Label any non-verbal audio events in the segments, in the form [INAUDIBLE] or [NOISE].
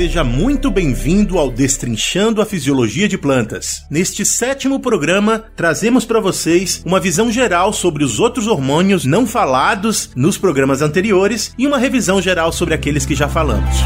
Seja muito bem-vindo ao Destrinchando a Fisiologia de Plantas. Neste sétimo programa, trazemos para vocês uma visão geral sobre os outros hormônios não falados nos programas anteriores e uma revisão geral sobre aqueles que já falamos.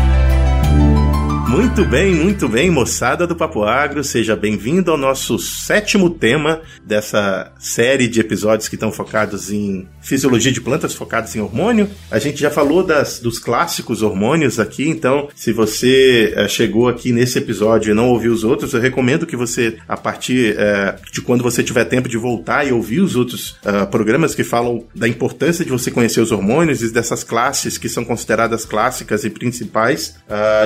Muito bem, muito bem, moçada do Papo Agro, seja bem-vindo ao nosso sétimo tema dessa série de episódios que estão focados em fisiologia de plantas, focados em hormônio. A gente já falou das, dos clássicos hormônios aqui, então se você uh, chegou aqui nesse episódio e não ouviu os outros, eu recomendo que você, a partir uh, de quando você tiver tempo de voltar e ouvir os outros uh, programas que falam da importância de você conhecer os hormônios e dessas classes que são consideradas clássicas e principais.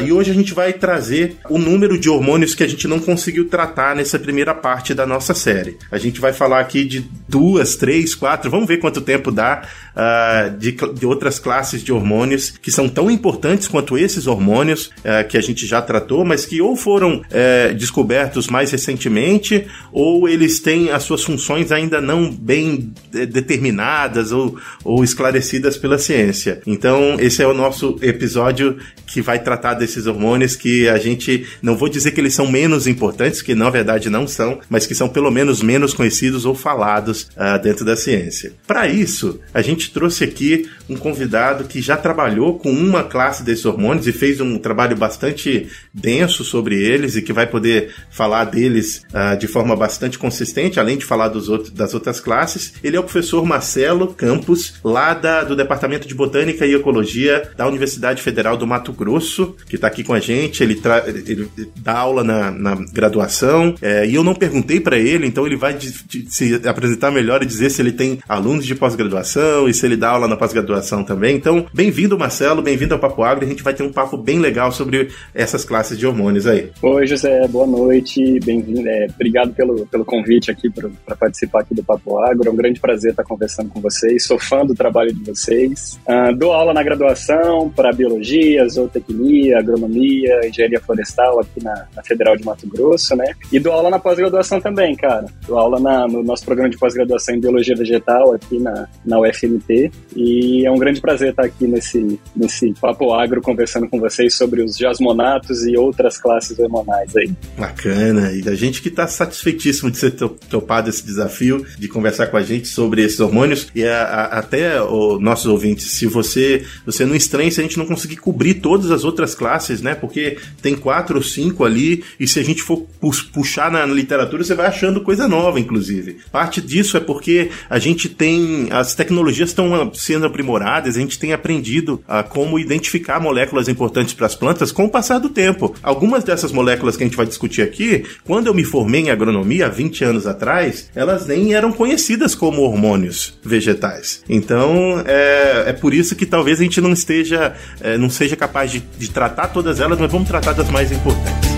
e hoje a gente vai trazer o número de hormônios que a gente não conseguiu tratar nessa primeira parte da nossa série. A gente vai falar aqui de duas, três, quatro, vamos ver quanto tempo dá uh, de, de, outras classes de hormônios que são tão importantes quanto esses hormônios uh, que a gente já tratou, mas que ou foram uh, descobertos mais recentemente ou eles têm as suas funções ainda não bem eh, determinadas ou, ou esclarecidas pela ciência. Então, esse é o nosso episódio que vai tratar desses hormônios que a gente não vou dizer que eles são menos importantes, que na verdade não são, mas que são pelo menos menos conhecidos ou falados uh, dentro da ciência. Para isso, a gente trouxe aqui um convidado que já trabalhou com uma classe desses hormônios e fez um trabalho bastante denso sobre eles e que vai poder falar deles uh, de forma bastante consistente, além de falar dos outros, das outras classes. Ele é o professor Marcelo Campos, lá da, do Departamento de Botânica e Ecologia da Universidade Federal do Mato Grosso, que está aqui com a gente. Ele, ele dá aula na, na graduação é, e eu não perguntei para ele, então ele vai de, de, se apresentar melhor e dizer se ele tem alunos de pós-graduação e se ele dá aula na pós-graduação também. Então, bem-vindo, Marcelo, bem-vindo ao Papo Agro. A gente vai ter um papo bem legal sobre essas classes de hormônios aí. Oi, José, boa noite, bem-vindo. É, obrigado pelo, pelo convite aqui para participar aqui do Papo Agro. É um grande prazer estar conversando com vocês. Sou fã do trabalho de vocês. Uh, dou aula na graduação para biologia, zootecnia, agronomia, engenharia florestal aqui na, na, Federal de Mato Grosso, né? E dou aula na pós-graduação também, cara. Dou aula na, no nosso programa de pós-graduação em biologia vegetal aqui na, na UFMT. E é um grande prazer estar aqui nesse, nesse papo agro conversando com vocês sobre os jasmonatos e outras classes hormonais aí. Bacana. E a gente que está satisfeitíssimo de ser topado esse desafio de conversar com a gente sobre esses hormônios e a, a, até os nossos ouvintes, se você você não estranha se a gente não conseguir cobrir todas as outras classes, né? Porque tem quatro ou cinco ali, e se a gente for puxar na literatura, você vai achando coisa nova, inclusive. Parte disso é porque a gente tem. As tecnologias estão sendo aprimoradas, a gente tem aprendido a como identificar moléculas importantes para as plantas com o passar do tempo. Algumas dessas moléculas que a gente vai discutir aqui, quando eu me formei em agronomia há 20 anos atrás, elas nem eram conhecidas como hormônios vegetais. Então, é, é por isso que talvez a gente não esteja, é, não seja capaz de, de tratar todas elas, mas vamos tratar das mais importantes.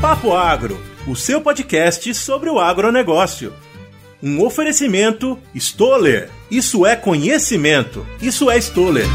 Papo Agro, o seu podcast sobre o agronegócio. Um oferecimento Stoller. Isso é conhecimento. Isso é Stoller.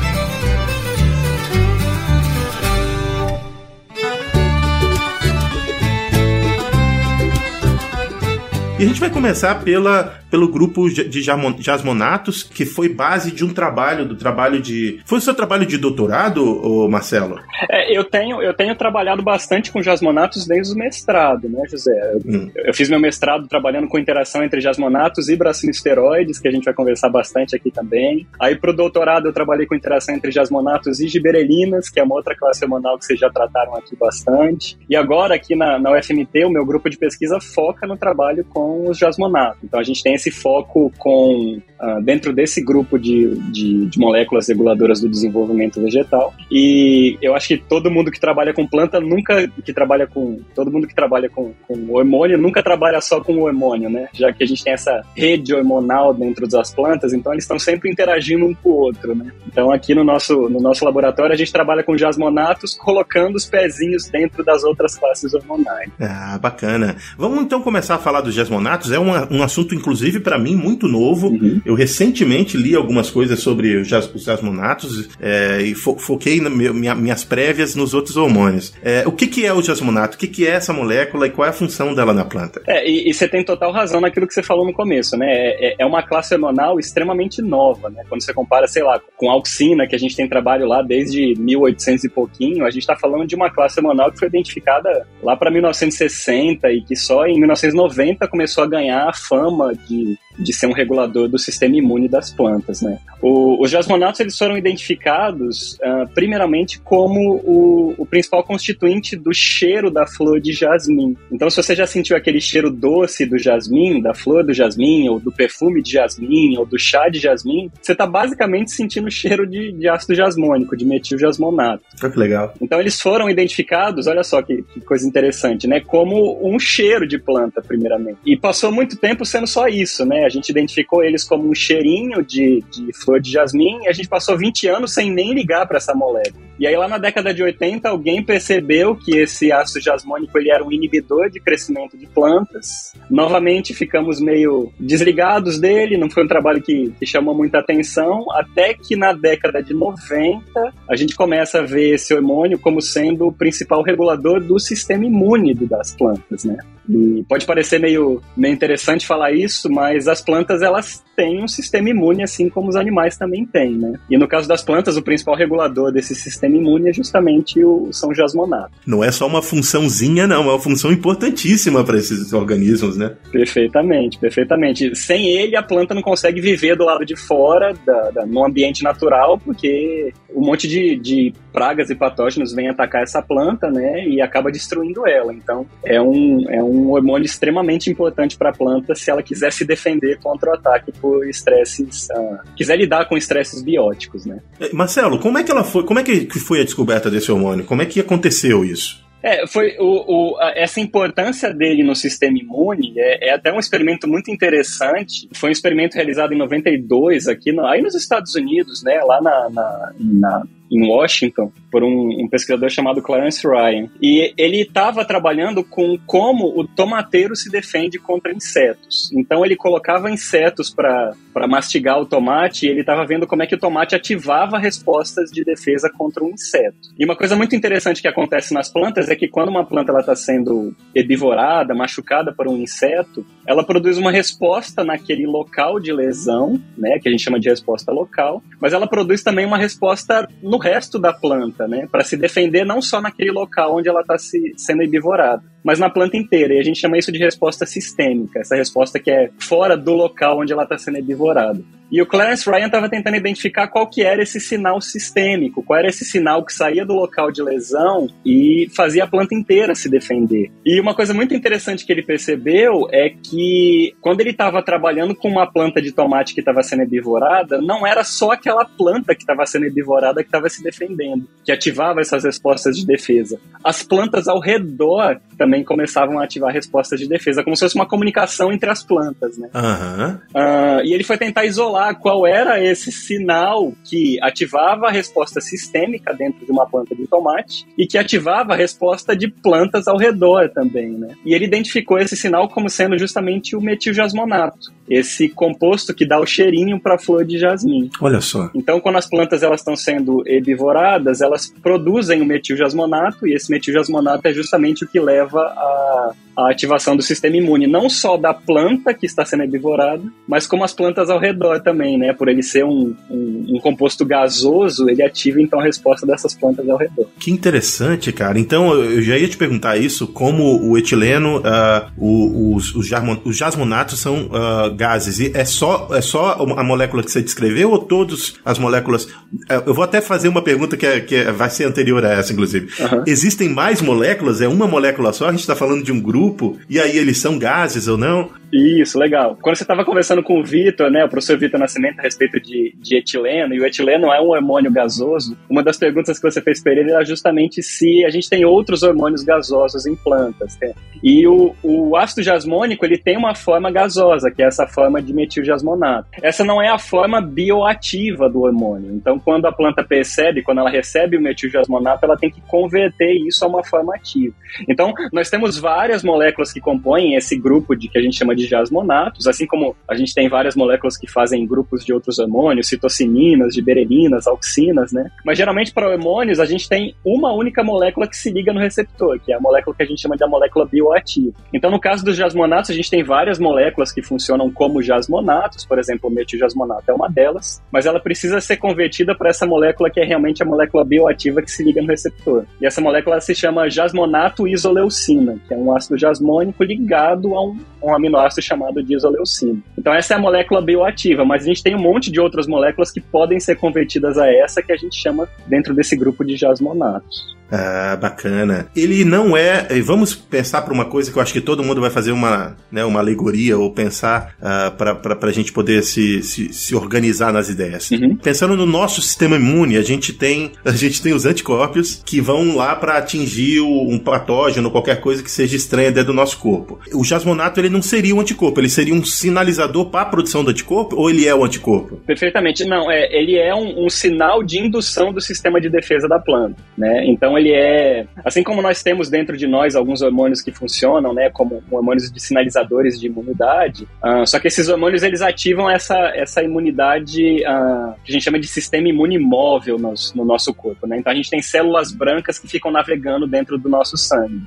E a gente vai começar pela, pelo grupo de jasmonatos, que foi base de um trabalho, do trabalho de... Foi o seu trabalho de doutorado, Marcelo? É, eu tenho, eu tenho trabalhado bastante com jasmonatos desde o mestrado, né, José? Eu, hum. eu fiz meu mestrado trabalhando com interação entre jasmonatos e bracinosteroides, que a gente vai conversar bastante aqui também. Aí pro doutorado eu trabalhei com interação entre jasmonatos e giberelinas, que é uma outra classe hormonal que vocês já trataram aqui bastante. E agora aqui na, na UFMT, o meu grupo de pesquisa foca no trabalho com com os jasmonatos. Então a gente tem esse foco com uh, dentro desse grupo de, de, de, moléculas reguladoras do desenvolvimento vegetal. E eu acho que todo mundo que trabalha com planta nunca que trabalha com todo mundo que trabalha com, com hormônio nunca trabalha só com o hormônio, né? Já que a gente tem essa rede hormonal dentro das plantas, então eles estão sempre interagindo um com o outro, né? Então aqui no nosso no nosso laboratório a gente trabalha com jasmonatos colocando os pezinhos dentro das outras classes hormonais. Ah, bacana. Vamos então começar a falar dos jasmonatos é um, um assunto, inclusive, inclusive para mim muito novo. Uhum. Eu recentemente li algumas coisas sobre os jasmonatos é, e fo foquei minha, minhas prévias nos outros hormônios. É, o que, que é o jasmonato? O que, que é essa molécula e qual é a função dela na planta? É, e, e você tem total razão naquilo que você falou no começo, né? É, é, é uma classe hormonal extremamente nova, né? Quando você compara, sei lá, com a auxina, que a gente tem trabalho lá desde 1800 e pouquinho, a gente está falando de uma classe hormonal que foi identificada lá para 1960 e que só em 1990 começou a ganhar a fama de de ser um regulador do sistema imune das plantas, né? O, os jasmonatos eles foram identificados uh, primeiramente como o, o, principal constituinte do cheiro da flor de jasmim. Então, se você já sentiu aquele cheiro doce do jasmim, da flor do jasmim, ou do perfume de jasmim, ou do chá de jasmim, você está basicamente sentindo o cheiro de, de ácido jasmônico, de metil-jasmonato. Oh, que legal. Então, eles foram identificados, olha só que, que coisa interessante, né? Como um cheiro de planta, primeiramente. E passou muito tempo sendo só isso, né? A gente identificou eles como um cheirinho de, de flor de jasmim e a gente passou 20 anos sem nem ligar para essa molécula. E aí lá na década de 80 alguém percebeu que esse ácido jasmônico ele era um inibidor de crescimento de plantas. Novamente ficamos meio desligados dele, não foi um trabalho que, que chamou muita atenção, até que na década de 90 a gente começa a ver esse hormônio como sendo o principal regulador do sistema imune das plantas, né? E pode parecer meio, meio interessante falar isso, mas as plantas elas têm um sistema imune assim como os animais também têm, né? E no caso das plantas, o principal regulador desse sistema imune é justamente o São Jasmonato. Não é só uma funçãozinha, não, é uma função importantíssima para esses organismos, né? Perfeitamente, perfeitamente. Sem ele, a planta não consegue viver do lado de fora, da, da no ambiente natural, porque um monte de, de pragas e patógenos vêm atacar essa planta, né? E acaba destruindo ela. Então, é um, é um hormônio extremamente importante para a planta se ela quiser se defender contra o ataque por estresses, uh, quiser lidar com estresses bióticos, né? É, Marcelo, como é que ela foi? Como é que foi a descoberta desse hormônio? Como é que aconteceu isso? É, foi o, o, essa importância dele no sistema imune é, é, até um experimento muito interessante. Foi um experimento realizado em 92 aqui, no, aí nos Estados Unidos, né, lá na, na, na em Washington por um, um, pesquisador chamado Clarence Ryan. E ele estava trabalhando com como o tomateiro se defende contra insetos. Então ele colocava insetos para mastigar o tomate e ele estava vendo como é que o tomate ativava respostas de defesa contra um inseto. E uma coisa muito interessante que acontece nas plantas é que quando uma planta está sendo herbivorada, machucada por um inseto, ela produz uma resposta naquele local de lesão, né, que a gente chama de resposta local, mas ela produz também uma resposta no no resto da planta, né? Para se defender não só naquele local onde ela está se, sendo herbivorada, mas na planta inteira. E a gente chama isso de resposta sistêmica, essa resposta que é fora do local onde ela está sendo herbivorada. E o Clarence Ryan estava tentando identificar qual que era esse sinal sistêmico, qual era esse sinal que saía do local de lesão e fazia a planta inteira se defender. E uma coisa muito interessante que ele percebeu é que quando ele estava trabalhando com uma planta de tomate que estava sendo herbivorada, não era só aquela planta que estava sendo herbivorada que estava se defendendo, que ativava essas respostas de defesa. As plantas ao redor também começavam a ativar respostas de defesa, como se fosse uma comunicação entre as plantas, né? Uhum. Uh, e ele foi tentar isolar qual era esse sinal que ativava a resposta sistêmica dentro de uma planta de tomate e que ativava a resposta de plantas ao redor também, né? E ele identificou esse sinal como sendo justamente o metiljasmonato, esse composto que dá o cheirinho para a flor de jasmim. Olha só. Então, quando as plantas elas estão sendo herbivoradas, elas produzem o metiljasmonato e esse metiljasmonato é justamente o que leva a a uh, ativação do sistema imune, não só da planta que está sendo herbivorada, mas como as plantas ao redor também, né? Por ele ser um, um, um, composto gasoso, ele ativa então a resposta dessas plantas ao redor. Que interessante, cara. Então eu já ia te perguntar isso, como o etileno, uh, os, os, os, jasmonatos são uh, gases. E é só, é só a molécula que você descreveu ou todas as moléculas? Uh, eu vou até fazer uma pergunta que, é, que é, vai ser anterior a essa, inclusive. Uhum. Existem mais moléculas? É uma molécula só? A gente está falando de um grupo? Grupo, e aí eles são gases ou não? Isso, legal. Quando você estava conversando com o Vitor, né, o professor Vitor Nascimento, a respeito de, de etileno, e o etileno é um hormônio gasoso, uma das perguntas que você fez para ele era justamente se a gente tem outros hormônios gasosos em plantas. Né? E o, o ácido jasmônico, ele tem uma forma gasosa, que é essa forma de metiljasmonato. Essa não é a forma bioativa do hormônio. Então, quando a planta percebe, quando ela recebe o metiljasmonato, ela tem que converter isso a uma forma ativa. Então, nós temos várias moléculas que compõem esse grupo de que a gente chama de jasmonatos, assim como a gente tem várias moléculas que fazem grupos de outros hormônios, citocininas, giberelinas, auxinas, né? Mas geralmente para hormônios a gente tem uma única molécula que se liga no receptor, que é a molécula que a gente chama de a molécula bioativa. Então, no caso dos jasmonatos, a gente tem várias moléculas que funcionam como jasmonatos, por exemplo, o metiljasmonato é uma delas, mas ela precisa ser convertida para essa molécula que é realmente a molécula bioativa que se liga no receptor. E essa molécula se chama jasmonato isoleucina, que é um ácido jasmônico ligado a um, um aminoácido chamado de isoleucina. Então essa é a molécula bioativa, mas a gente tem um monte de outras moléculas que podem ser convertidas a essa que a gente chama dentro desse grupo de jasmonatos. Ah, bacana. Ele não é. Vamos pensar para uma coisa que eu acho que todo mundo vai fazer uma, né, uma alegoria ou pensar uh, para a gente poder se, se, se, organizar nas ideias. Uhum. Pensando no nosso sistema imune, a gente tem a gente tem os anticorpos que vão lá para atingir o, um patógeno, qualquer coisa que seja estranha dentro do nosso corpo. O jasmonato ele não seria um anticorpo, ele seria um sinalizador para a produção do anticorpo ou ele é o anticorpo? Perfeitamente. Não, é, ele é um, um sinal de indução do sistema de defesa da planta, né? Então ele é, assim como nós temos dentro de nós alguns hormônios que funcionam, né, como hormônios de sinalizadores de imunidade, uh, só que esses hormônios eles ativam essa, essa imunidade uh, que a gente chama de sistema imune móvel no, no nosso corpo, né? Então a gente tem células brancas que ficam navegando dentro do nosso sangue.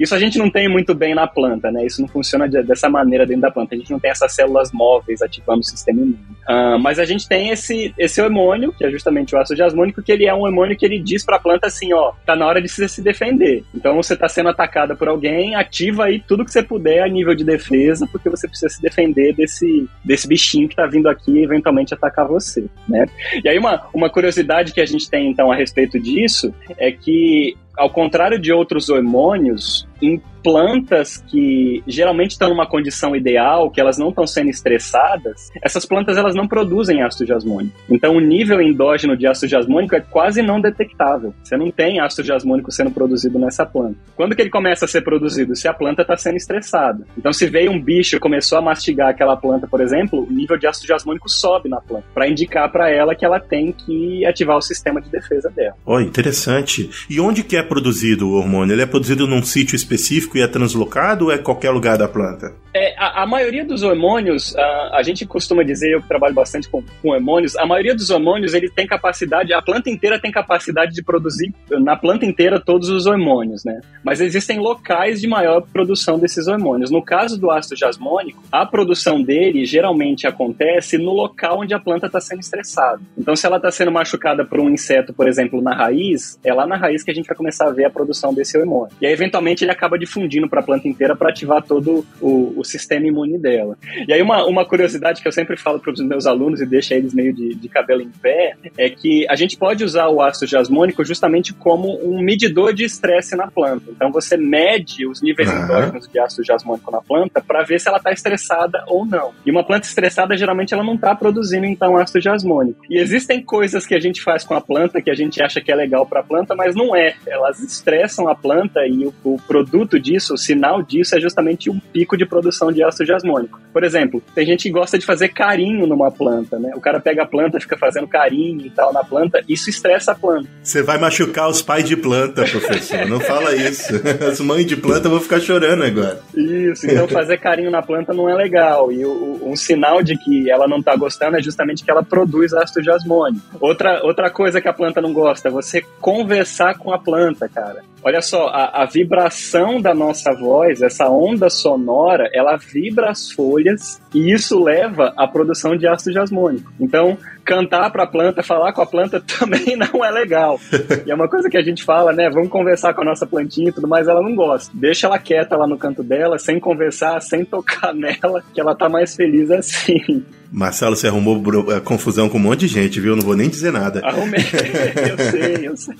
Isso a gente não tem muito bem na planta, né? Isso não funciona de, dessa maneira dentro da planta. A gente não tem essas células móveis ativando o sistema imune. Uh, mas a gente tem esse, esse hormônio, que é justamente o ácido jasmônico, que ele é um hormônio que ele diz para a planta assim, ó, tá na hora de você se defender. Então você está sendo atacada por alguém, ativa aí tudo que você puder a nível de defesa, porque você precisa se defender desse, desse bichinho que está vindo aqui e eventualmente atacar você, né? E aí uma, uma curiosidade que a gente tem então a respeito disso é que ao contrário de outros hormônios, em plantas que geralmente estão numa condição ideal, que elas não estão sendo estressadas, essas plantas elas não produzem ácido jasmônico. Então o nível endógeno de ácido jasmônico é quase não detectável. Você não tem ácido jasmônico sendo produzido nessa planta. Quando que ele começa a ser produzido? Se a planta está sendo estressada. Então se veio um bicho começou a mastigar aquela planta, por exemplo, o nível de ácido jasmônico sobe na planta, para indicar para ela que ela tem que ativar o sistema de defesa dela. Oh, interessante. E onde que é produzido o hormônio? Ele é produzido num sítio específico é translocado ou é qualquer lugar da planta? É, a, a, maioria dos hormônios, a, a, gente costuma dizer, eu trabalho bastante com, com hormônios, a maioria dos hormônios ele tem capacidade, a planta inteira tem capacidade de produzir na planta inteira todos os hormônios, né? Mas existem locais de maior produção desses hormônios. No caso do ácido jasmônico, a produção dele geralmente acontece no local onde a planta está sendo estressada. Então, se ela está sendo machucada por um inseto, por exemplo, na raiz, é lá na raiz que a gente vai começar a ver a produção desse hormônio. E aí, eventualmente, ele acaba difundindo para a planta inteira para ativar todo o, o sistema imune dela. E aí, uma, uma curiosidade que eu sempre falo para os meus alunos e deixa eles meio de, de cabelo em pé é que a gente pode usar o ácido jasmônico justamente como um medidor de estresse na planta. Então, você mede os níveis uhum. endógenos de ácido jasmônico na planta para ver se ela está estressada ou não. E uma planta estressada, geralmente, ela não está produzindo, então, ácido jasmônico. E existem coisas que a gente faz com a planta que a gente acha que é legal para a planta, mas não é. Elas estressam a planta e o, o produto disso, o sinal disso, é justamente um pico de produção produção de ácido jasmônico. Por exemplo, tem gente que gosta de fazer carinho numa planta, né? O cara pega a planta, fica fazendo carinho e tal na planta, isso estressa a planta. Você vai machucar os pais de planta, professor. Não fala isso. [LAUGHS] As mães de planta vão ficar chorando agora. Isso, então fazer carinho na planta não é legal. E o, um sinal de que ela não tá gostando é justamente que ela produz ácido jasmônico. Outra, outra coisa que a planta não gosta você conversar com a planta, cara. Olha só, a, a vibração da nossa voz, essa onda sonora, ela ela vibra as folhas e isso leva à produção de ácido jasmônico. Então, cantar para a planta, falar com a planta [LAUGHS] também não é legal. E é uma coisa que a gente fala, né? Vamos conversar com a nossa plantinha e tudo mais, ela não gosta. Deixa ela quieta lá no canto dela, sem conversar, sem tocar [LAUGHS] nela, que ela tá mais feliz assim. Marcelo, você arrumou eh, confusão com um monte de gente, viu? Não vou nem dizer nada. Arrumei, [LAUGHS] eu sei, eu sei.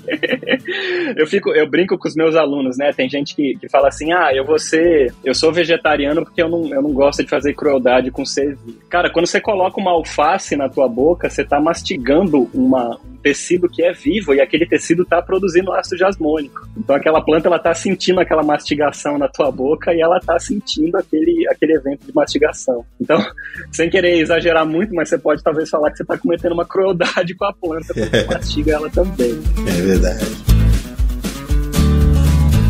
Eu, fico, eu brinco com os meus alunos, né? Tem gente que, que fala assim: ah, eu vou ser. Eu sou vegetariano porque eu não, eu não gosto de fazer crueldade com ser. Cara, quando você coloca uma alface na tua boca, você tá mastigando uma, um tecido que é vivo e aquele tecido tá produzindo ácido jasmônico. Então aquela planta ela tá sentindo aquela mastigação na tua boca e ela tá sentindo aquele, aquele evento de mastigação. Então, [LAUGHS] sem querer exagerar exagerar muito, mas você pode talvez falar que você está cometendo uma crueldade com a planta, porque [LAUGHS] mastiga ela também. É verdade.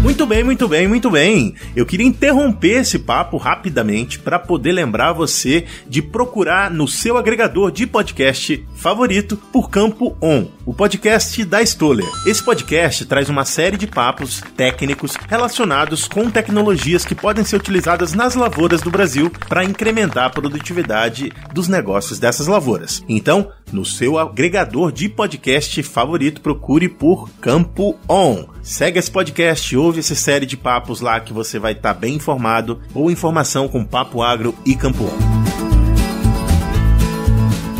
Muito bem, muito bem, muito bem. Eu queria interromper esse papo rapidamente para poder lembrar você de procurar no seu agregador de podcast favorito por Campo On, o podcast da Stoller. Esse podcast traz uma série de papos técnicos relacionados com tecnologias que podem ser utilizadas nas lavouras do Brasil para incrementar a produtividade dos negócios dessas lavouras. Então, no seu agregador de podcast favorito, procure por Campo On. Segue esse podcast, ouve essa série de papos lá que você vai estar tá bem informado. Boa informação com Papo Agro e Campo On.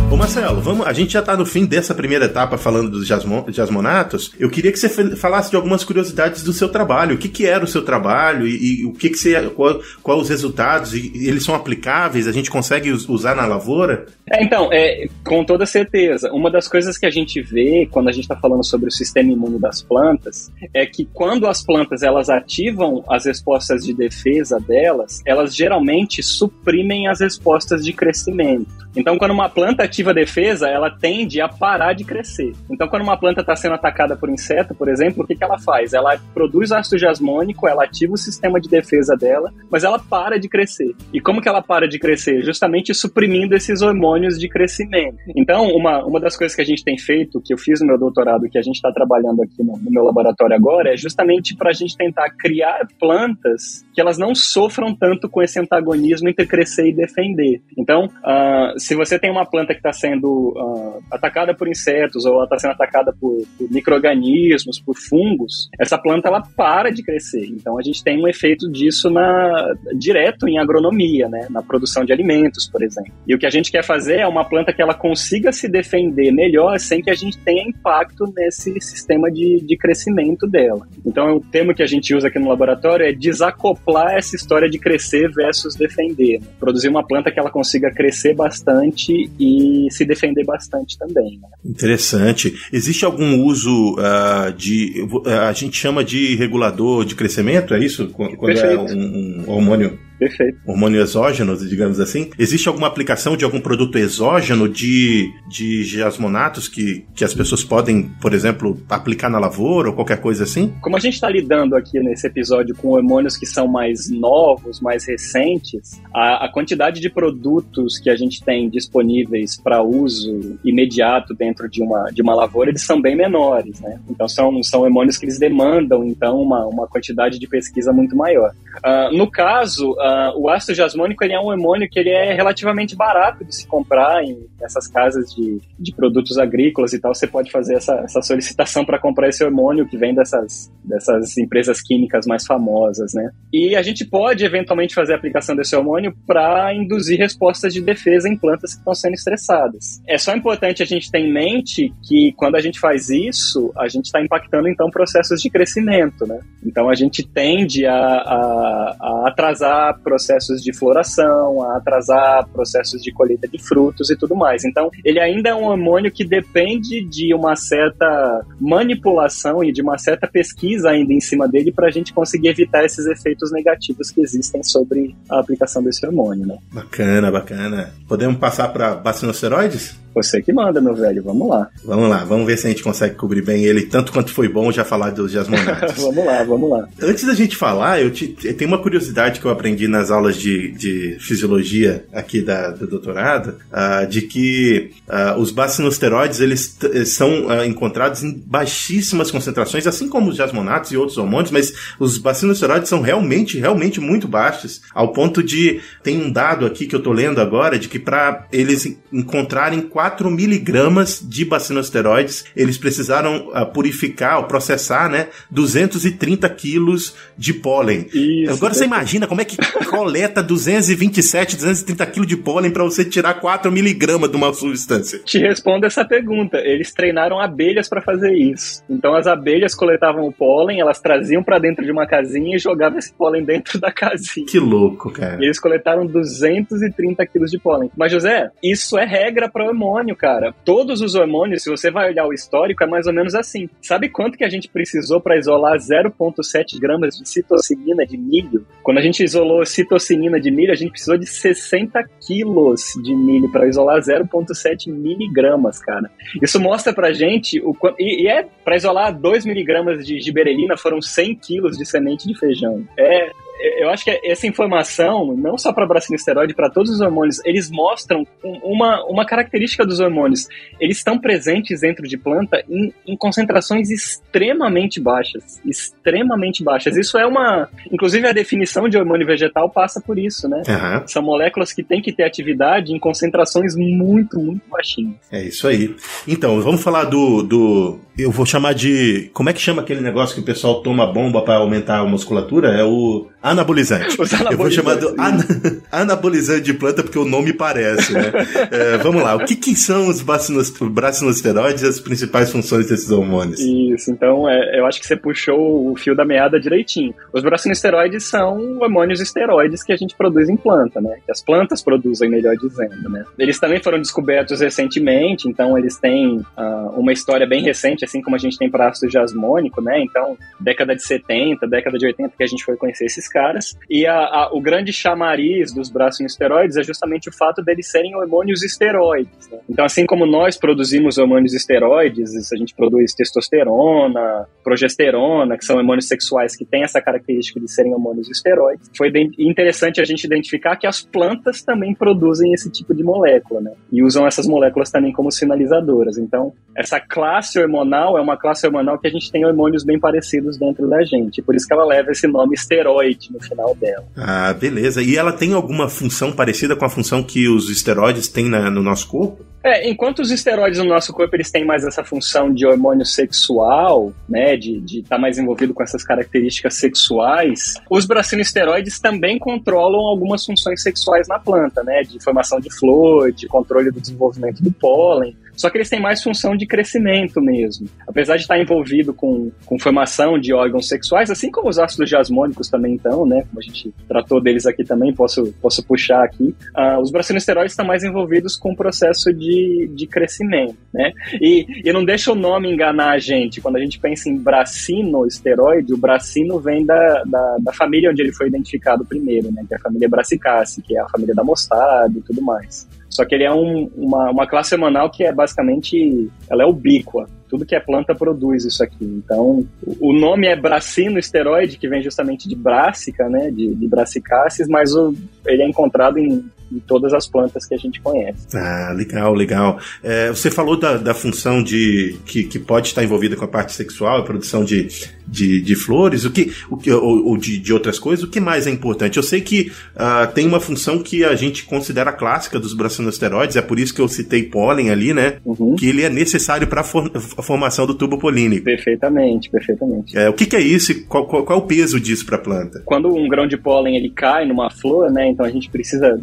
Ô Marcelo, vamos, a gente já está no fim dessa primeira etapa falando dos jasmon, jasmonatos. Eu queria que você falasse de algumas curiosidades do seu trabalho. O que, que era o seu trabalho e, e o que, que você. Qual, qual os resultados? E, eles são aplicáveis? A gente consegue usar na lavoura? É, então, é, com toda certeza. Uma das coisas que a gente vê quando a gente está falando sobre o sistema imune das plantas é que quando as plantas elas ativam as respostas de defesa delas, elas geralmente suprimem as respostas de crescimento. Então, quando uma planta ativa defesa, ela tende a parar de crescer. Então, quando uma planta está sendo atacada por inseto, por exemplo, o que, que ela faz? Ela produz ácido jasmônico, ela ativa o sistema de defesa dela, mas ela para de crescer. E como que ela para de crescer? Justamente suprimindo esses hormônios de crescimento. Então, uma, uma das coisas que a gente tem feito, que eu fiz no meu doutorado, que a gente está trabalhando aqui no, no meu laboratório agora, é justamente para a gente tentar criar plantas que elas não sofram tanto com esse antagonismo entre crescer e defender. Então, uh, se você tem uma planta que está sendo uh, atacada por insetos ou está sendo atacada por, por micro-organismos, por fungos, essa planta ela para de crescer. Então a gente tem um efeito disso na, direto em agronomia, né? na produção de alimentos, por exemplo. E o que a gente quer fazer é uma planta que ela consiga se defender melhor sem que a gente tenha impacto nesse sistema de, de crescimento dela. Então o termo que a gente usa aqui no laboratório é desacoplar essa história de crescer versus defender. Né? Produzir uma planta que ela consiga crescer bastante bastante e se defender bastante também. Né? Interessante. Existe algum uso uh, de. Uh, a gente chama de regulador de crescimento, é isso? Quando é Perfeito. é um, um hormônio Perfeito. Hormônio exógeno, digamos assim. Existe alguma aplicação de algum produto exógeno de, de jasmonatos que, que as pessoas podem, por exemplo, aplicar na lavoura ou qualquer coisa assim? Como a gente está lidando aqui nesse episódio com hormônios que são mais novos, mais recentes, a, a quantidade de produtos que a gente tem disponíveis para uso imediato dentro de uma, de uma lavoura, eles são bem menores, né? Então são, são hormônios que eles demandam, então, uma, uma quantidade de pesquisa muito maior. Uh, no caso, uh, o ácido jasmônico ele é um hormônio que ele é relativamente barato de se comprar em essas casas de, de produtos agrícolas e tal. Você pode fazer essa, essa solicitação para comprar esse hormônio que vem dessas, dessas empresas químicas mais famosas, né? E a gente pode eventualmente fazer a aplicação desse hormônio para induzir respostas de defesa em plantas que estão sendo estressadas. É só importante a gente ter em mente que quando a gente faz isso, a gente está impactando então processos de crescimento, né? Então a gente tende a, a, a atrasar processos de floração, a atrasar processos de colheita de frutos e tudo mais. Então, ele ainda é um hormônio que depende de uma certa manipulação e de uma certa pesquisa ainda em cima dele para a gente conseguir evitar esses efeitos negativos que existem sobre a aplicação desse hormônio. Né? Bacana, bacana. Podemos passar para bacinosteroides? Você que manda, meu velho. Vamos lá. Vamos lá. Vamos ver se a gente consegue cobrir bem ele, tanto quanto foi bom já falar dos jasmonatos. [LAUGHS] vamos lá, vamos lá. Antes da gente falar, eu, te, eu tenho uma curiosidade que eu aprendi nas aulas de, de fisiologia aqui da, do doutorado, uh, de que uh, os bacinosteroides eles são uh, encontrados em baixíssimas concentrações, assim como os jasmonatos e outros hormônios, mas os bacinosteroides são realmente, realmente muito baixos, ao ponto de tem um dado aqui que eu tô lendo agora de que para eles encontrarem 4 miligramas de bacinosteroides, eles precisaram uh, purificar ou processar, né, 230 quilos de pólen. Isso, Agora você imagina como é que [LAUGHS] coleta 227, 230 quilos de pólen para você tirar 4 miligramas de uma substância? Te respondo essa pergunta. Eles treinaram abelhas para fazer isso. Então as abelhas coletavam o pólen, elas traziam para dentro de uma casinha e jogavam esse pólen dentro [LAUGHS] da casinha. Que louco, cara. E eles coletaram 230 quilos de pólen. Mas, José, isso é regra para hormônio hormônio, cara. Todos os hormônios, se você vai olhar o histórico, é mais ou menos assim. Sabe quanto que a gente precisou para isolar 0,7 gramas de citocinina de milho? Quando a gente isolou citocinina de milho, a gente precisou de 60 quilos de milho para isolar 0,7 miligramas, cara. Isso mostra pra gente o e, e é para isolar 2 miligramas de giberelina foram 100 quilos de semente de feijão. É eu acho que essa informação, não só para brasilisteroide, para todos os hormônios, eles mostram uma, uma característica dos hormônios. Eles estão presentes dentro de planta em, em concentrações extremamente baixas. Extremamente baixas. Isso é uma. Inclusive, a definição de hormônio vegetal passa por isso, né? Uhum. São moléculas que têm que ter atividade em concentrações muito, muito baixinhas. É isso aí. Então, vamos falar do. do eu vou chamar de. Como é que chama aquele negócio que o pessoal toma bomba para aumentar a musculatura? É o Anabolizante. Eu vou chamar do an [LAUGHS] anabolizante de planta porque o nome parece, né? é, vamos lá, o que, que são os bracinosteroides e as principais funções desses hormônios? Isso, então é, eu acho que você puxou o fio da meada direitinho. Os bracinosteroides são hormônios esteroides que a gente produz em planta, né? Que as plantas produzem, melhor dizendo, né? Eles também foram descobertos recentemente, então eles têm uh, uma história bem recente, assim como a gente tem para ácido jasmônico, né? Então, década de 70, década de 80 que a gente foi conhecer esses caras. E a, a, o grande chamariz dos braços esteroides é justamente o fato deles serem hormônios esteroides. Né? Então, assim como nós produzimos hormônios esteroides, a gente produz testosterona, progesterona, que são hormônios sexuais que têm essa característica de serem hormônios esteroides, foi interessante a gente identificar que as plantas também produzem esse tipo de molécula, né? E usam essas moléculas também como sinalizadoras. Então, essa classe hormonal é uma classe hormonal que a gente tem hormônios bem parecidos dentro da gente. Por isso que ela leva esse nome esteroide no final dela. Ah, beleza. E ela tem alguma função parecida com a função que os esteroides têm na, no nosso corpo? É, enquanto os esteroides no nosso corpo eles têm mais essa função de hormônio sexual, né, de estar tá mais envolvido com essas características sexuais, os bracinoesteroides também controlam algumas funções sexuais na planta, né, de formação de flor, de controle do desenvolvimento do pólen. Só que eles têm mais função de crescimento mesmo. Apesar de estar envolvido com, com formação de órgãos sexuais, assim como os ácidos jasmônicos também estão, né? Como a gente tratou deles aqui também, posso, posso puxar aqui. Uh, os bracinoesteroides estão mais envolvidos com o processo de, de crescimento, né? E, e não deixa o nome enganar a gente. Quando a gente pensa em bracinoesteroide, o bracino vem da, da, da família onde ele foi identificado primeiro, né? Que é a família Brassicaceae, que é a família da mostarda e tudo mais. Só que ele é um, uma, uma classe semanal que é basicamente, ela é ubíqua. Tudo que é planta produz isso aqui. Então, o nome é bracino esteroide, que vem justamente de brássica, né, de, de brassicáceas, mas o, ele é encontrado em em todas as plantas que a gente conhece. Ah, legal, legal. É, você falou da, da função de que, que pode estar envolvida com a parte sexual, a produção de, de, de flores, o que, o que, ou, ou de, de, outras coisas, o que mais é importante? Eu sei que uh, tem uma função que a gente considera clássica dos bracinosteroides, é por isso que eu citei pólen ali, né? Uhum. Que ele é necessário para for, a formação do tubo polínico. Perfeitamente, perfeitamente. É, o que, que é isso e qual, qual, qual, é o peso disso para a planta? Quando um grão de pólen ele cai numa flor, né? Então a gente precisa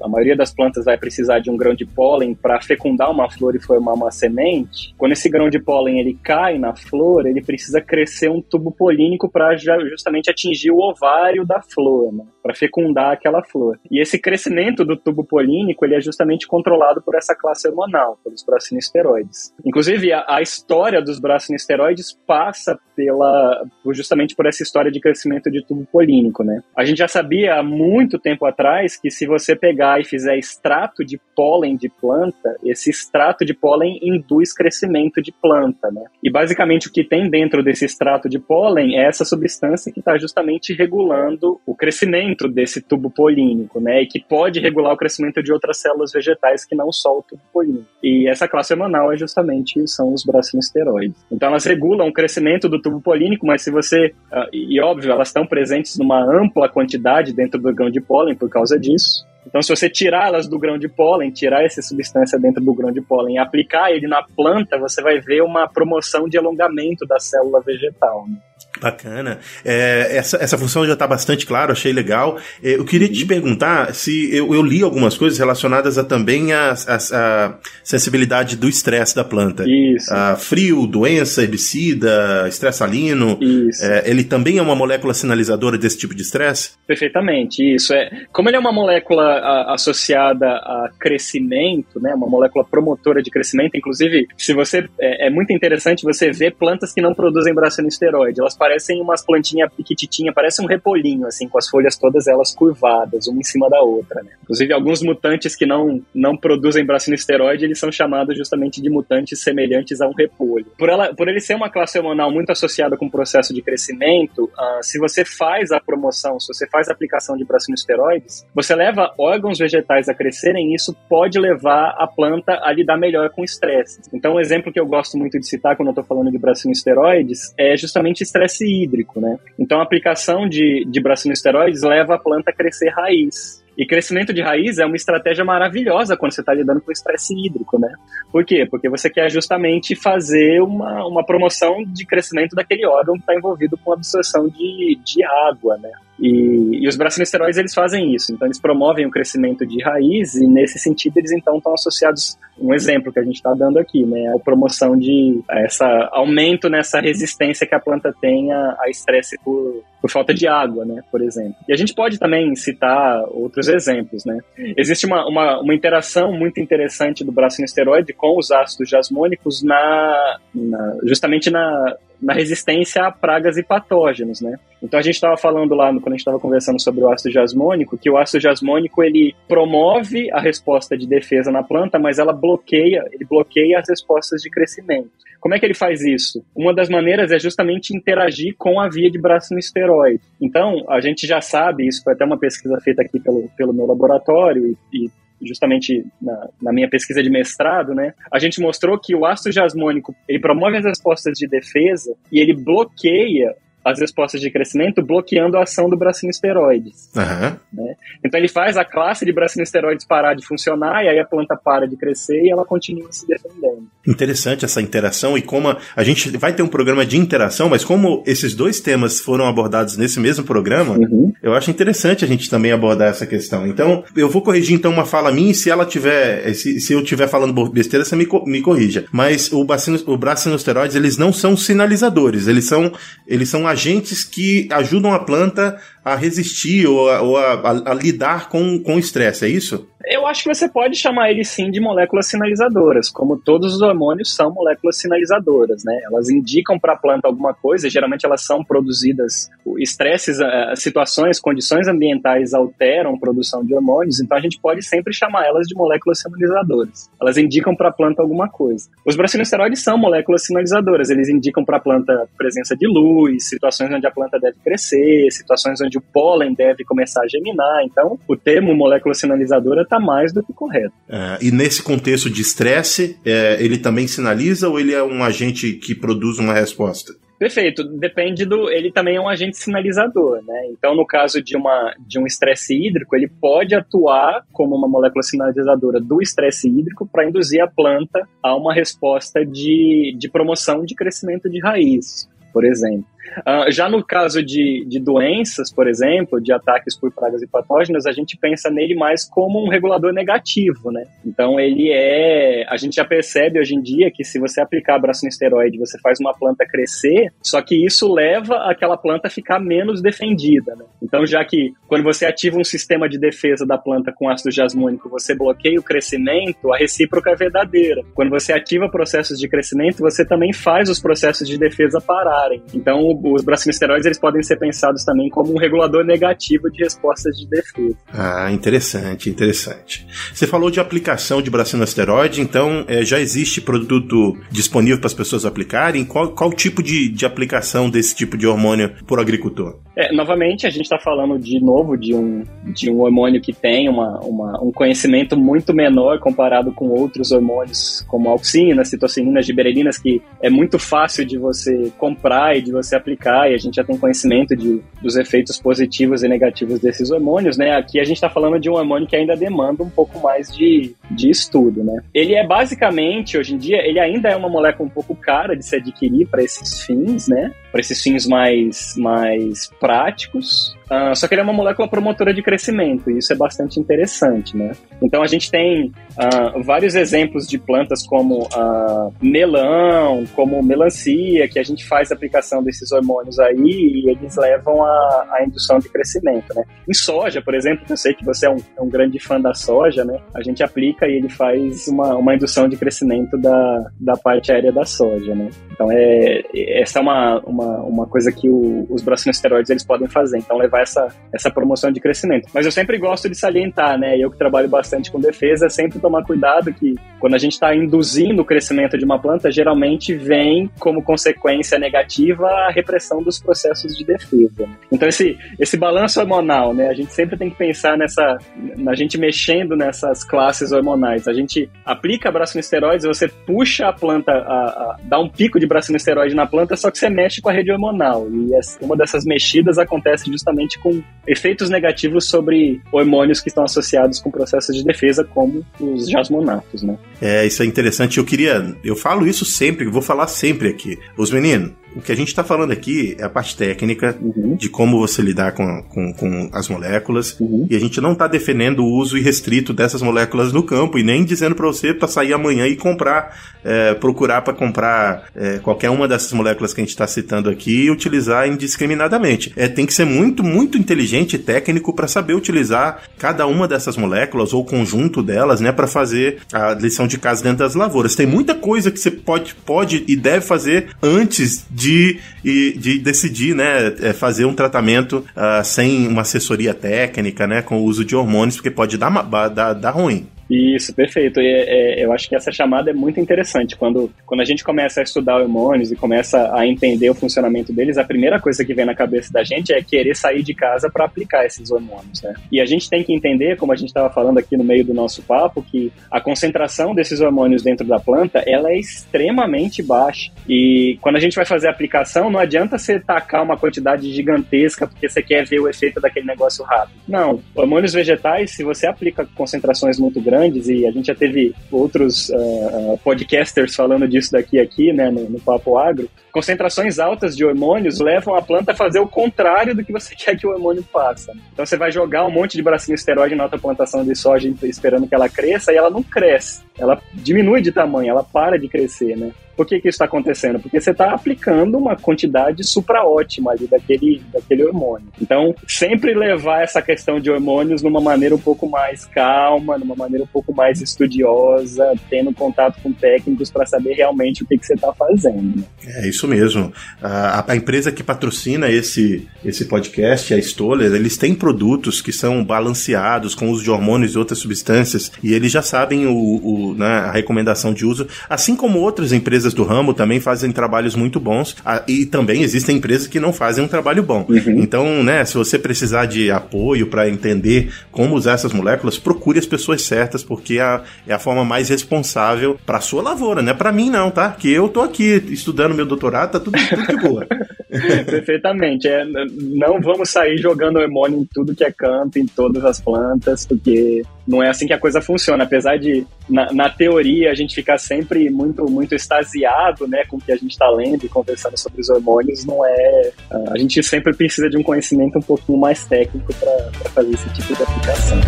a maioria das plantas vai precisar de um grão de pólen para fecundar uma flor e formar uma semente. Quando esse grão de pólen ele cai na flor, ele precisa crescer um tubo polínico para justamente atingir o ovário da flor, né? Para fecundar aquela flor. E esse crescimento do tubo polínico ele é justamente controlado por essa classe hormonal, pelos bracinoesteroides. Inclusive, a, a história dos bracinoesteroides passa pela justamente por essa história de crescimento de tubo polínico, né? A gente já sabia há muito tempo atrás que se você pegar e fizer extrato de pólen de planta, esse extrato de pólen induz crescimento de planta, né? E basicamente o que tem dentro desse extrato de pólen é essa substância que está justamente regulando o crescimento desse tubo polínico, né? E que pode regular o crescimento de outras células vegetais que não só o tubo polínico. E essa classe hormonal é justamente são os bracinosteroides. Então elas regulam o crescimento do tubo polínico, mas se você uh, e óbvio elas estão presentes numa ampla quantidade dentro do grão de pólen por causa disso. Então, se você tirar elas do grão de pólen, tirar essa substância dentro do grão de pólen e aplicar ele na planta, você vai ver uma promoção de alongamento da célula vegetal. Né? Bacana. É, essa, essa função já está bastante clara, achei legal. É, eu queria te perguntar se eu, eu, li algumas coisas relacionadas a também a, a, a sensibilidade do estresse da planta. Isso. A frio, doença, herbicida, estresse salino. Isso. É, ele também é uma molécula sinalizadora desse tipo de estresse? Perfeitamente, isso. É, como ele é uma molécula a, associada a crescimento, né, uma molécula promotora de crescimento, inclusive, se você é, é muito interessante você ver plantas que não produzem bracionesteroide. Elas parecem umas plantinhas piquititinhas, parece um repolhinho, assim, com as folhas todas elas curvadas, uma em cima da outra, né? Inclusive, alguns mutantes que não, não produzem bracinesteroide, eles são chamados justamente de mutantes semelhantes a um repolho. Por, ela, por ele ser uma classe hormonal muito associada com o processo de crescimento, uh, se você faz a promoção, se você faz a aplicação de bracinesteroides, você leva órgãos vegetais a crescerem e isso pode levar a planta a lidar melhor com estresse. Então, um exemplo que eu gosto muito de citar quando eu estou falando de bracinesteroides é justamente estresse hídrico, né? Então a aplicação de, de bracinesteroides leva a planta a crescer raiz. E crescimento de raiz é uma estratégia maravilhosa quando você está lidando com estresse hídrico, né? Por quê? Porque você quer justamente fazer uma, uma promoção de crescimento daquele órgão que está envolvido com absorção de, de água, né? E, e os bracinesteroides eles fazem isso, então eles promovem o crescimento de raiz e nesse sentido eles então estão associados, um exemplo que a gente está dando aqui, né, a promoção de essa aumento nessa resistência que a planta tem a estresse por, por falta de água, né, por exemplo. E a gente pode também citar outros exemplos, né. Existe uma, uma, uma interação muito interessante do bracinesteroide com os ácidos jasmônicos na, na justamente na na resistência a pragas e patógenos, né? Então a gente estava falando lá, quando a gente estava conversando sobre o ácido jasmônico, que o ácido jasmônico ele promove a resposta de defesa na planta, mas ela bloqueia, ele bloqueia as respostas de crescimento. Como é que ele faz isso? Uma das maneiras é justamente interagir com a via de braço no esteroide. Então, a gente já sabe, isso foi até uma pesquisa feita aqui pelo, pelo meu laboratório e, e justamente na, na, minha pesquisa de mestrado, né, a gente mostrou que o ácido jasmônico ele promove as respostas de defesa e ele bloqueia as respostas de crescimento bloqueando a ação do bracinesteroides. Uhum. Né? Então ele faz a classe de bracinesteroides parar de funcionar e aí a planta para de crescer e ela continua se defendendo. Interessante essa interação e como a, a gente vai ter um programa de interação, mas como esses dois temas foram abordados nesse mesmo programa, uhum. eu acho interessante a gente também abordar essa questão. Então eu vou corrigir então uma fala minha e se ela tiver, se, se eu estiver falando besteira, você me, me corrija. Mas o, bacino, o bracinesteroides eles não são sinalizadores, eles são, eles são agentes que ajudam a planta a resistir ou a, ou a, a, a lidar com o estresse, é isso? Eu acho que você pode chamar ele sim de moléculas sinalizadoras, como todos os hormônios são moléculas sinalizadoras, né? Elas indicam para a planta alguma coisa, geralmente elas são produzidas, estresses, situações, condições ambientais alteram a produção de hormônios, então a gente pode sempre chamar elas de moléculas sinalizadoras. Elas indicam para a planta alguma coisa. Os bracinesteroides são moléculas sinalizadoras, eles indicam para a planta presença de luz, situações onde a planta deve crescer, situações onde o pólen deve começar a geminar. Então, o termo molécula sinalizadora está mais do que correto. É, e nesse contexto de estresse, é, ele também sinaliza ou ele é um agente que produz uma resposta? Perfeito, depende do. Ele também é um agente sinalizador, né? Então, no caso de, uma, de um estresse hídrico, ele pode atuar como uma molécula sinalizadora do estresse hídrico para induzir a planta a uma resposta de, de promoção de crescimento de raiz, por exemplo. Uh, já no caso de, de doenças, por exemplo, de ataques por pragas e patógenos, a gente pensa nele mais como um regulador negativo, né? Então ele é, a gente já percebe hoje em dia que se você aplicar esteroide, você faz uma planta crescer, só que isso leva aquela planta a ficar menos defendida, né? Então já que quando você ativa um sistema de defesa da planta com ácido jasmônico, você bloqueia o crescimento, a recíproca é verdadeira. Quando você ativa processos de crescimento, você também faz os processos de defesa pararem. Então os bracinesteroides eles podem ser pensados também como um regulador negativo de respostas de defesa. Ah, interessante, interessante. Você falou de aplicação de bracinesteroide, então é, já existe produto disponível para as pessoas aplicarem? Qual, qual tipo de, de aplicação desse tipo de hormônio por agricultor? É, novamente, a gente está falando de novo de um, de um hormônio que tem uma, uma, um conhecimento muito menor comparado com outros hormônios, como auxina, citocininas, giberelinas, que é muito fácil de você comprar e de você aplicar, e a gente já tem conhecimento de, dos efeitos positivos e negativos desses hormônios, né? Aqui a gente está falando de um hormônio que ainda demanda um pouco mais de, de estudo, né? Ele é basicamente, hoje em dia, ele ainda é uma molécula um pouco cara de se adquirir para esses fins, né? Para esses fins mais, mais práticos. Uh, só que ele é uma molécula promotora de crescimento, e isso é bastante interessante, né? Então a gente tem uh, vários exemplos de plantas como uh, melão, como melancia, que a gente faz aplicação desses hormônios aí e eles levam à, indução de crescimento, né? Em soja, por exemplo, eu sei que você é um, é um, grande fã da soja, né? A gente aplica e ele faz uma, uma indução de crescimento da, da parte aérea da soja, né? Então é, essa é uma, uma, uma coisa que o, os bracinosteroides eles podem fazer, então levar essa, essa promoção de crescimento. Mas eu sempre gosto de salientar, né? Eu que trabalho bastante com defesa, sempre tomar cuidado que quando a gente está induzindo o crescimento de uma planta, geralmente vem como consequência negativa a repressão dos processos de defesa. Então esse, esse balanço hormonal, né? A gente sempre tem que pensar nessa, na gente mexendo nessas classes hormonais. A gente aplica bracinosteroides, você puxa a planta, a, a, dá um pico de bracinosteroide na planta, só que você mexe com a rede hormonal. E uma dessas mexidas acontece justamente com efeitos negativos sobre hormônios que estão associados com processos de defesa, como os jasmonatos, né? É, isso é interessante. Eu queria. Eu falo isso sempre, vou falar sempre aqui. Os meninos, o que a gente está falando aqui é a parte técnica uhum. de como você lidar com, com, com as moléculas. Uhum. E a gente não está defendendo o uso irrestrito dessas moléculas no campo e nem dizendo para você para sair amanhã e comprar, é, procurar para comprar é, qualquer uma dessas moléculas que a gente está citando aqui e utilizar indiscriminadamente. É, tem que ser muito, muito inteligente e técnico para saber utilizar cada uma dessas moléculas ou conjunto delas, né, para fazer a lição de casa dentro das lavouras. Tem muita coisa que você pode, pode e deve fazer antes de de, de decidir, né, é, fazer um tratamento uh, sem uma assessoria técnica, né, com o uso de hormônios, porque pode dar, dar, dar ruim. Isso, perfeito. E, é, eu acho que essa chamada é muito interessante. Quando, quando a gente começa a estudar hormônios e começa a entender o funcionamento deles, a primeira coisa que vem na cabeça da gente é querer sair de casa para aplicar esses hormônios. Né? E a gente tem que entender, como a gente estava falando aqui no meio do nosso papo, que a concentração desses hormônios dentro da planta ela é extremamente baixa. E quando a gente vai fazer a aplicação, não adianta você tacar uma quantidade gigantesca porque você quer ver o efeito daquele negócio rápido. Não. Hormônios vegetais, se você aplica concentrações muito grandes, grandes, e a gente já teve outros uh, podcasters falando disso daqui aqui, né, no, no Papo Agro, concentrações altas de hormônios levam a planta a fazer o contrário do que você [LAUGHS] quer que o hormônio faça. Então você vai jogar um monte de bracinho esteroide na alta plantação de soja esperando que ela cresça e ela não cresce. Ela diminui de tamanho, ela para de crescer, né? Por que, que isso está acontecendo? Porque você está aplicando uma quantidade supra ótima ali daquele, daquele hormônio. Então, sempre levar essa questão de hormônios numa maneira um pouco mais calma, numa maneira um pouco mais estudiosa, tendo contato com técnicos para saber realmente o que, que você está fazendo. É isso mesmo. A, a, empresa que patrocina esse, esse podcast, a Stoller, eles têm produtos que são balanceados com uso de hormônios e outras substâncias e eles já sabem o, o né, a recomendação de uso, assim como outras empresas empresas do ramo também fazem trabalhos muito bons ah, e também existem empresas que não fazem um trabalho bom. Uhum. Então, né, se você precisar de apoio para entender como usar essas moléculas, procure as pessoas certas, porque é a, é a forma mais responsável para sua lavoura, não é para mim não, tá? Que eu tô aqui estudando meu doutorado, tá tudo, tudo de boa. [LAUGHS] [LAUGHS] Perfeitamente. É, não vamos sair jogando hormônio em tudo que é canto, em todas as plantas, porque não é assim que a coisa funciona. Apesar de, na, na teoria, a gente ficar sempre muito, muito extasiado né, com o que a gente está lendo e conversando sobre os hormônios, não é. A gente sempre precisa de um conhecimento um pouquinho mais técnico para fazer esse tipo de aplicação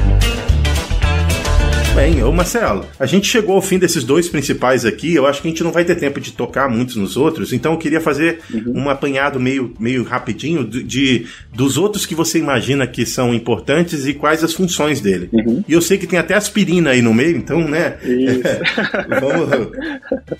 bem. Ô Marcelo, a gente chegou ao fim desses dois principais aqui. Eu acho que a gente não vai ter tempo de tocar muitos nos outros. Então eu queria fazer uhum. um apanhado meio, meio rapidinho de, de, dos outros que você imagina que são importantes e quais as funções dele. Uhum. E eu sei que tem até aspirina aí no meio, então, né? [LAUGHS] vamos,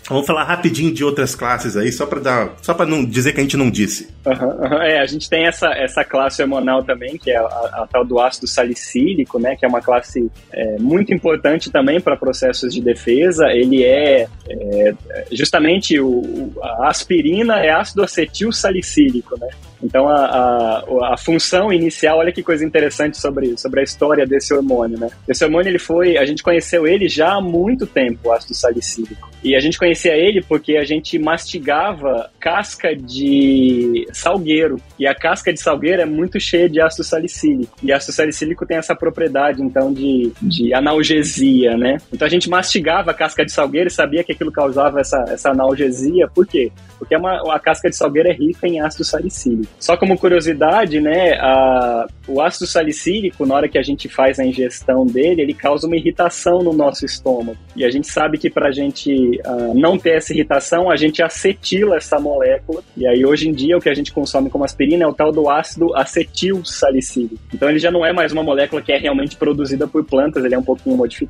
vamos falar rapidinho de outras classes aí, só para dar, só para não dizer que a gente não disse. Uhum, é, a gente tem essa, essa classe hormonal também, que é a, a, a tal do ácido salicílico, né? Que é uma classe é, muito importante importante também para processos de defesa. Ele é, é justamente o, a aspirina é ácido acetil salicílico, né? Então, a, a, a, função inicial, olha que coisa interessante sobre, sobre a história desse hormônio, né? Esse hormônio, ele foi, a gente conheceu ele já há muito tempo, o ácido salicílico. E a gente conhecia ele porque a gente mastigava casca de salgueiro. E a casca de salgueiro é muito cheia de ácido salicílico. E ácido salicílico tem essa propriedade, então, de, de analgesia, né? Então a gente mastigava a casca de salgueiro e sabia que aquilo causava essa, essa analgesia. Por quê? Porque é uma, a casca de salgueiro é rica em ácido salicílico. Só como curiosidade, né, a, o ácido salicílico, na hora que a gente faz a ingestão dele, ele causa uma irritação no nosso estômago. E a gente sabe que para a gente uh, não ter essa irritação, a gente acetila essa molécula. E aí, hoje em dia, o que a gente consome como aspirina é o tal do ácido acetil salicílico. Então, ele já não é mais uma molécula que é realmente produzida por plantas, ele é um pouquinho modificado.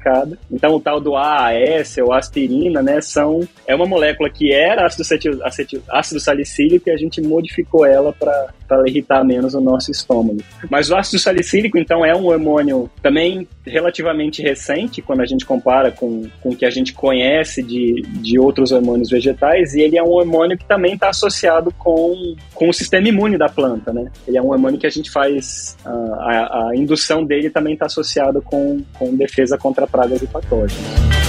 Então, o tal do AAS ou aspirina, né, são, é uma molécula que era ácido, acetil, acetil, ácido salicílico e a gente modificou ela para irritar menos o nosso estômago. Mas o ácido salicílico, então, é um hormônio também relativamente recente, quando a gente compara com, com o que a gente conhece de, de outros hormônios vegetais, e ele é um hormônio que também está associado com, com o sistema imune da planta, né? Ele é um hormônio que a gente faz, a, a, a indução dele também está associado com, com defesa contra pragas e patógenos.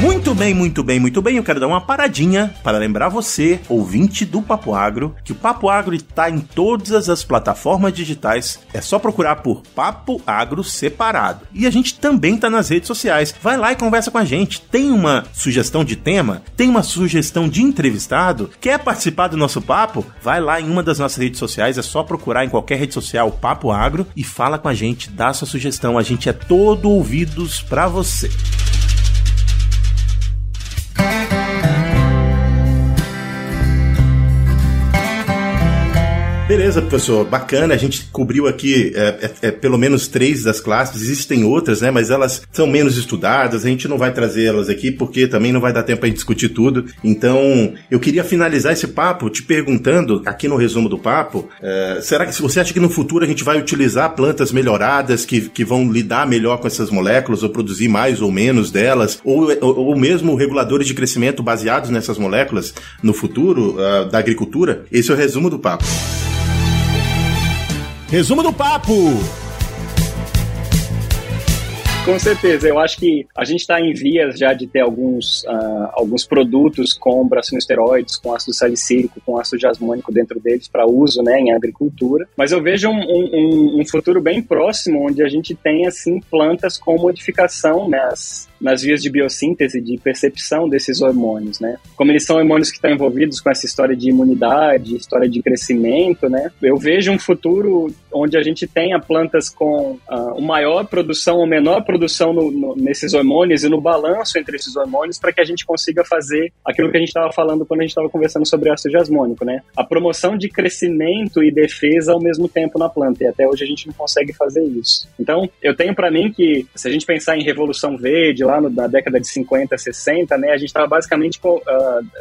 Muito bem, muito bem, muito bem. Eu quero dar uma paradinha para lembrar você, ouvinte do Papo Agro, que o Papo Agro está em todas as plataformas digitais. É só procurar por Papo Agro separado. E a gente também está nas redes sociais. Vai lá e conversa com a gente. Tem uma sugestão de tema? Tem uma sugestão de entrevistado? Quer participar do nosso papo? Vai lá em uma das nossas redes sociais. É só procurar em qualquer rede social Papo Agro e fala com a gente, dá sua sugestão. A gente é todo ouvidos para você. Thank you. Beleza, professor, bacana. A gente cobriu aqui é, é, é, pelo menos três das classes. Existem outras, né? Mas elas são menos estudadas. A gente não vai trazer elas aqui porque também não vai dar tempo para gente discutir tudo. Então, eu queria finalizar esse papo te perguntando, aqui no resumo do papo, é, será que você acha que no futuro a gente vai utilizar plantas melhoradas que, que vão lidar melhor com essas moléculas ou produzir mais ou menos delas? Ou, ou, ou mesmo reguladores de crescimento baseados nessas moléculas no futuro uh, da agricultura? Esse é o resumo do papo. Resumo do papo! Com certeza, eu acho que a gente está em vias já de ter alguns, uh, alguns produtos com bracinoesteroides, com ácido salicílico, com ácido jasmônico dentro deles para uso né, em agricultura. Mas eu vejo um, um, um, futuro bem próximo onde a gente tem assim plantas com modificação nas, nas vias de biossíntese, de percepção desses hormônios, né? Como eles são hormônios que estão envolvidos com essa história de imunidade, história de crescimento, né? Eu vejo um futuro onde a gente tenha plantas com uh, maior produção ou menor produção no, no, nesses hormônios e no balanço entre esses hormônios para que a gente consiga fazer aquilo que a gente estava falando quando a gente estava conversando sobre ácido jasmônico, né? A promoção de crescimento e defesa ao mesmo tempo na planta. E até hoje a gente não consegue fazer isso. Então, eu tenho para mim que se a gente pensar em revolução verde, lá no, na década de 50, 60, né, a gente estava basicamente uh,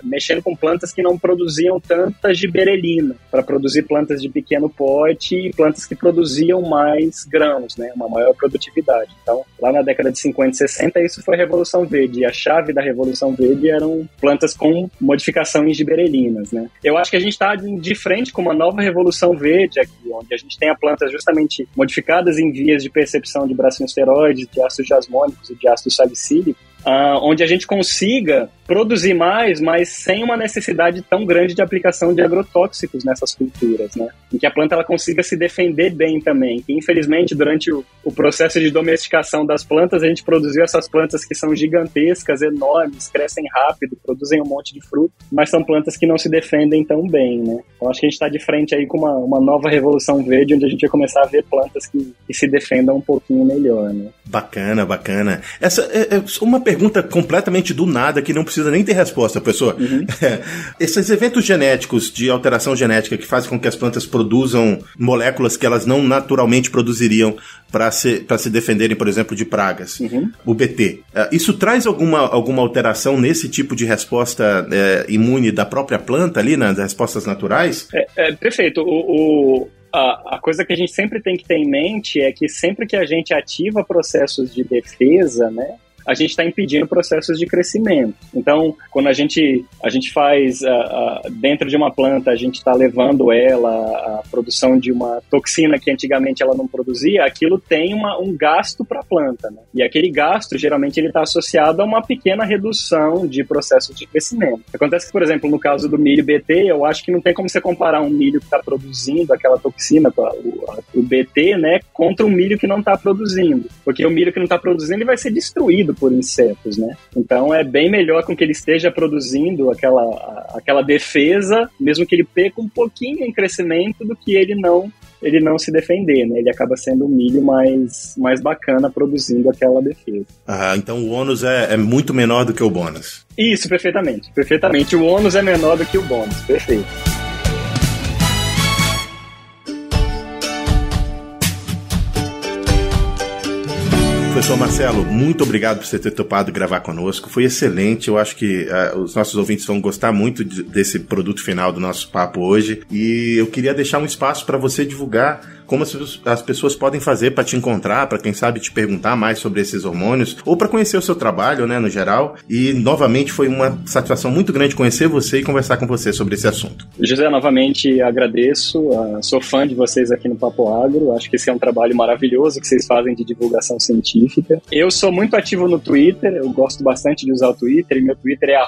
mexendo com plantas que não produziam tanta giberelina, para produzir plantas de pequeno porte e plantas que produziam mais grãos, né, uma maior produtividade. Então, lá na década de 50 e 60, isso foi a Revolução Verde, e a chave da Revolução Verde eram plantas com modificação em giberelinas. Né. Eu acho que a gente está de frente com uma nova Revolução Verde aqui, onde a gente tem a plantas justamente modificadas em vias de percepção de bracinosteroides, de ácidos jasmônicos e de ácido salicílico, domicílio, uh, onde a gente consiga produzir mais, mas sem uma necessidade tão grande de aplicação de agrotóxicos nessas culturas, né? Em que a planta ela consiga se defender bem também. Que, infelizmente, durante o, o processo de domesticação das plantas, a gente produziu essas plantas que são gigantescas, enormes, crescem rápido, produzem um monte de fruto, mas são plantas que não se defendem tão bem, né? Então, acho que a gente está de frente aí com uma, uma nova revolução verde, onde a gente vai começar a ver plantas que, que se defendam um pouquinho melhor, né? Bacana, bacana. Essa é, é uma pergunta completamente do nada que não precisa nem ter resposta, professor. Uhum. [LAUGHS] Esses eventos genéticos de alteração genética que fazem com que as plantas produzam moléculas que elas não naturalmente produziriam para se, se defenderem, por exemplo, de pragas, uhum. o BT. É, isso traz alguma, alguma alteração nesse tipo de resposta é, imune da própria planta ali, nas respostas naturais? É, é perfeito. O, o a, a coisa que a gente sempre tem que ter em mente é que sempre que a gente ativa processos de defesa, né, a gente está impedindo processos de crescimento. Então, quando a gente, a gente faz uh, uh, dentro de uma planta, a gente está levando ela à produção de uma toxina que antigamente ela não produzia, aquilo tem uma, um gasto para a planta. Né? E aquele gasto, geralmente, ele está associado a uma pequena redução de processos de crescimento. Acontece que, por exemplo, no caso do milho BT, eu acho que não tem como você comparar um milho que está produzindo aquela toxina, o, o BT, né, contra um milho que não está produzindo. Porque o milho que não está produzindo ele vai ser destruído por insetos, né? Então é bem melhor com que ele esteja produzindo aquela, aquela defesa, mesmo que ele perca um pouquinho em crescimento, do que ele não ele não se defender, né? Ele acaba sendo um milho mais, mais bacana produzindo aquela defesa. Ah, então o ônus é, é muito menor do que o bônus. Isso, perfeitamente. Perfeitamente. O ônus é menor do que o bônus. Perfeito. Professor Marcelo, muito obrigado por você ter topado gravar conosco. Foi excelente. Eu acho que uh, os nossos ouvintes vão gostar muito de, desse produto final do nosso papo hoje. E eu queria deixar um espaço para você divulgar como as, as pessoas podem fazer para te encontrar, para quem sabe te perguntar mais sobre esses hormônios, ou para conhecer o seu trabalho, né, no geral. E novamente foi uma satisfação muito grande conhecer você e conversar com você sobre esse assunto. José, novamente agradeço. Uh, sou fã de vocês aqui no Papo Agro. Acho que esse é um trabalho maravilhoso que vocês fazem de divulgação científica. Eu sou muito ativo no Twitter, eu gosto bastante de usar o Twitter, e meu Twitter é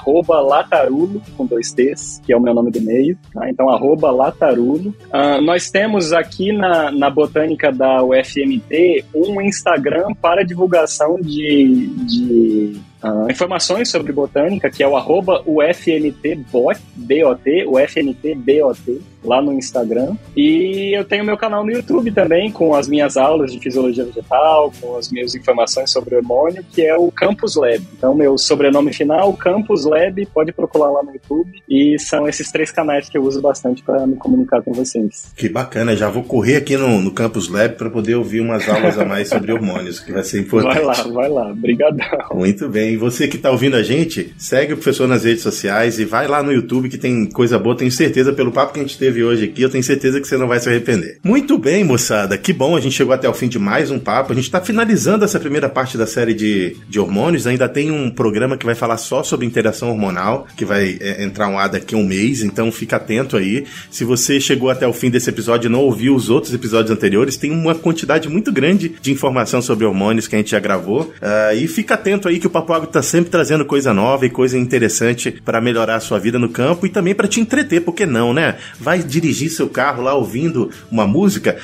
latarulo, com dois T's, que é o meu nome do meio. Tá? Então, latarulo. Uh, nós temos aqui na, na, botânica da UFMT um Instagram para divulgação de, de informações sobre botânica, que é o arroba UFMTBOT, B-O-T, UFMTBOT lá no Instagram. E eu tenho meu canal no YouTube também, com as minhas aulas de fisiologia vegetal, com as minhas informações sobre hormônio, que é o Campus Lab. Então, meu sobrenome final, Campus Lab, pode procurar lá no YouTube. E são esses três canais que eu uso bastante para me comunicar com vocês. Que bacana, já vou correr aqui no, no Campus Lab para poder ouvir umas aulas a mais sobre hormônios, que vai ser importante. Vai lá, vai lá, brigadão. Muito bem, e você que está ouvindo a gente, segue o professor nas redes sociais e vai lá no YouTube que tem coisa boa, tenho certeza, pelo papo que a gente teve hoje aqui, eu tenho certeza que você não vai se arrepender. Muito bem, moçada, que bom, a gente chegou até o fim de mais um papo. A gente está finalizando essa primeira parte da série de, de hormônios. Ainda tem um programa que vai falar só sobre interação hormonal, que vai é, entrar um ar daqui a um mês, então fica atento aí. Se você chegou até o fim desse episódio e não ouviu os outros episódios anteriores, tem uma quantidade muito grande de informação sobre hormônios que a gente já gravou. Uh, e fica atento aí que o Papo Água está sempre trazendo coisa nova e coisa interessante para melhorar a sua vida no campo e também para te entreter, porque não, né? Vai dirigir seu carro lá ouvindo uma música,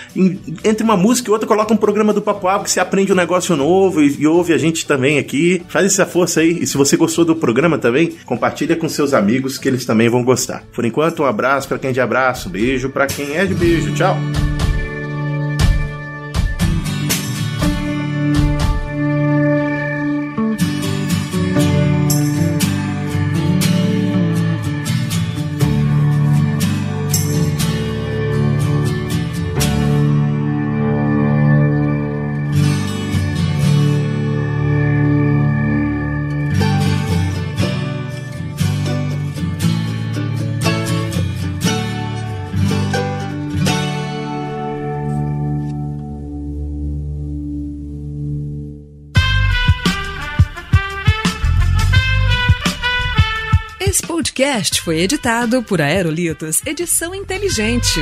entre uma música e outra coloca um programa do Papo Água que você aprende um negócio novo e, e, ouve a gente também aqui. Faz essa força aí. E se você gostou do programa também, compartilha com seus amigos que eles também vão gostar. Por enquanto, um abraço para quem é de abraço, beijo para quem é de beijo. Tchau. Foi editado por Aerolitos Edição Inteligente.